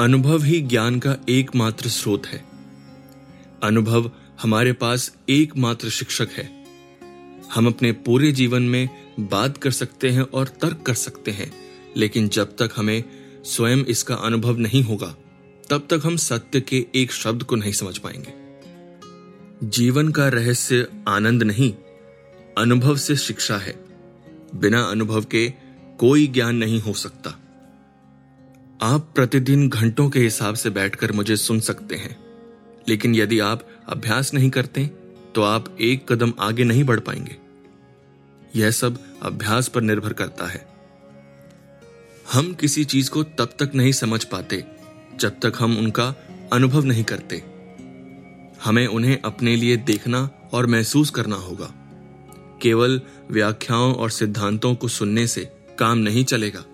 अनुभव ही ज्ञान का एकमात्र स्रोत है। अनुभव हमारे पास एकमात्र शिक्षक है। हम अपने पूरे जीवन में बात कर सकते हैं और तर्क कर सकते हैं, लेकिन जब तक हमें स्वयं इसका अनुभव नहीं होगा, तब तक हम सत्य के एक शब्द को नहीं समझ पाएँगे। जीवन का रहस्य आनंद नहीं, अनुभव से शिक्षा है। बिना अनुभव के कोई ज्ञान नहीं हो सकता। आप प्रतिदिन घंटों के हिसाब से बैठकर मुझे सुन सकते हैं। लेकिन यदि आप अभ्यास नहीं करते तो आप एक कदम आगे नहीं बढ़ पाएँगे। यह सब अभ्यास पर निर्भर करता है। हम किसी चीज़ को तब तक नहीं समझ पाते, जब तक हम उनका अनुभव नहीं करते। हमें उन्हें अपने लिए देखना और महसूस करना होगा। केवल व्याख्याओं और सिद्धांतों को सुनने से काम नहीं चलेगा।